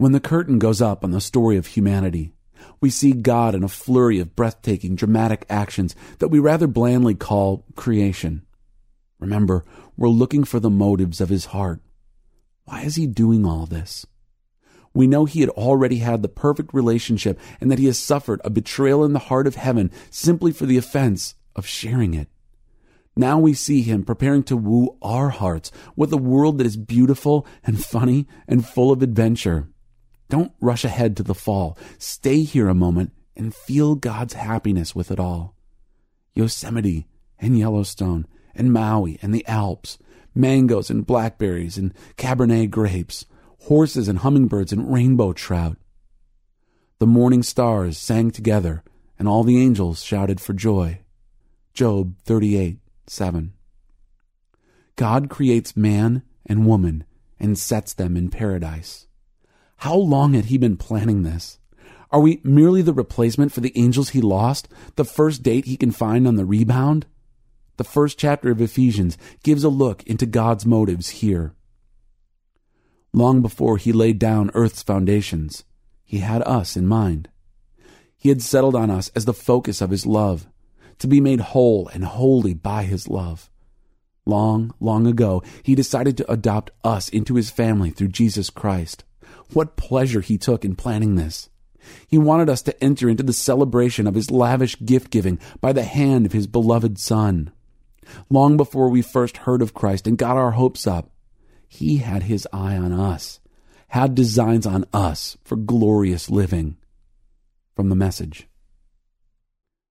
When the curtain goes up on the story of humanity, we see God in a flurry of breathtaking, dramatic actions that we rather blandly call creation. Remember, we're looking for the motives of his heart. Why is he doing all this? We know he had already had the perfect relationship and that he has suffered a betrayal in the heart of heaven simply for the offense of sharing it. Now we see him preparing to woo our hearts with a world that is beautiful and funny and full of adventure. Don't rush ahead to the fall. Stay here a moment and feel God's happiness with it all. Yosemite and Yellowstone and Maui and the Alps, mangoes and blackberries and Cabernet grapes, horses and hummingbirds and rainbow trout. The morning stars sang together and all the angels shouted for joy. Job 38 7. God creates man and woman and sets them in paradise. How long had he been planning this? Are we merely the replacement for the angels he lost, the first date he can find on the rebound? The first chapter of Ephesians gives a look into God's motives here. Long before he laid down earth's foundations, he had us in mind. He had settled on us as the focus of his love to be made whole and holy by his love. Long, long ago, he decided to adopt us into his family through Jesus Christ. What pleasure he took in planning this. He wanted us to enter into the celebration of his lavish gift giving by the hand of his beloved Son. Long before we first heard of Christ and got our hopes up, he had his eye on us, had designs on us for glorious living. From the message.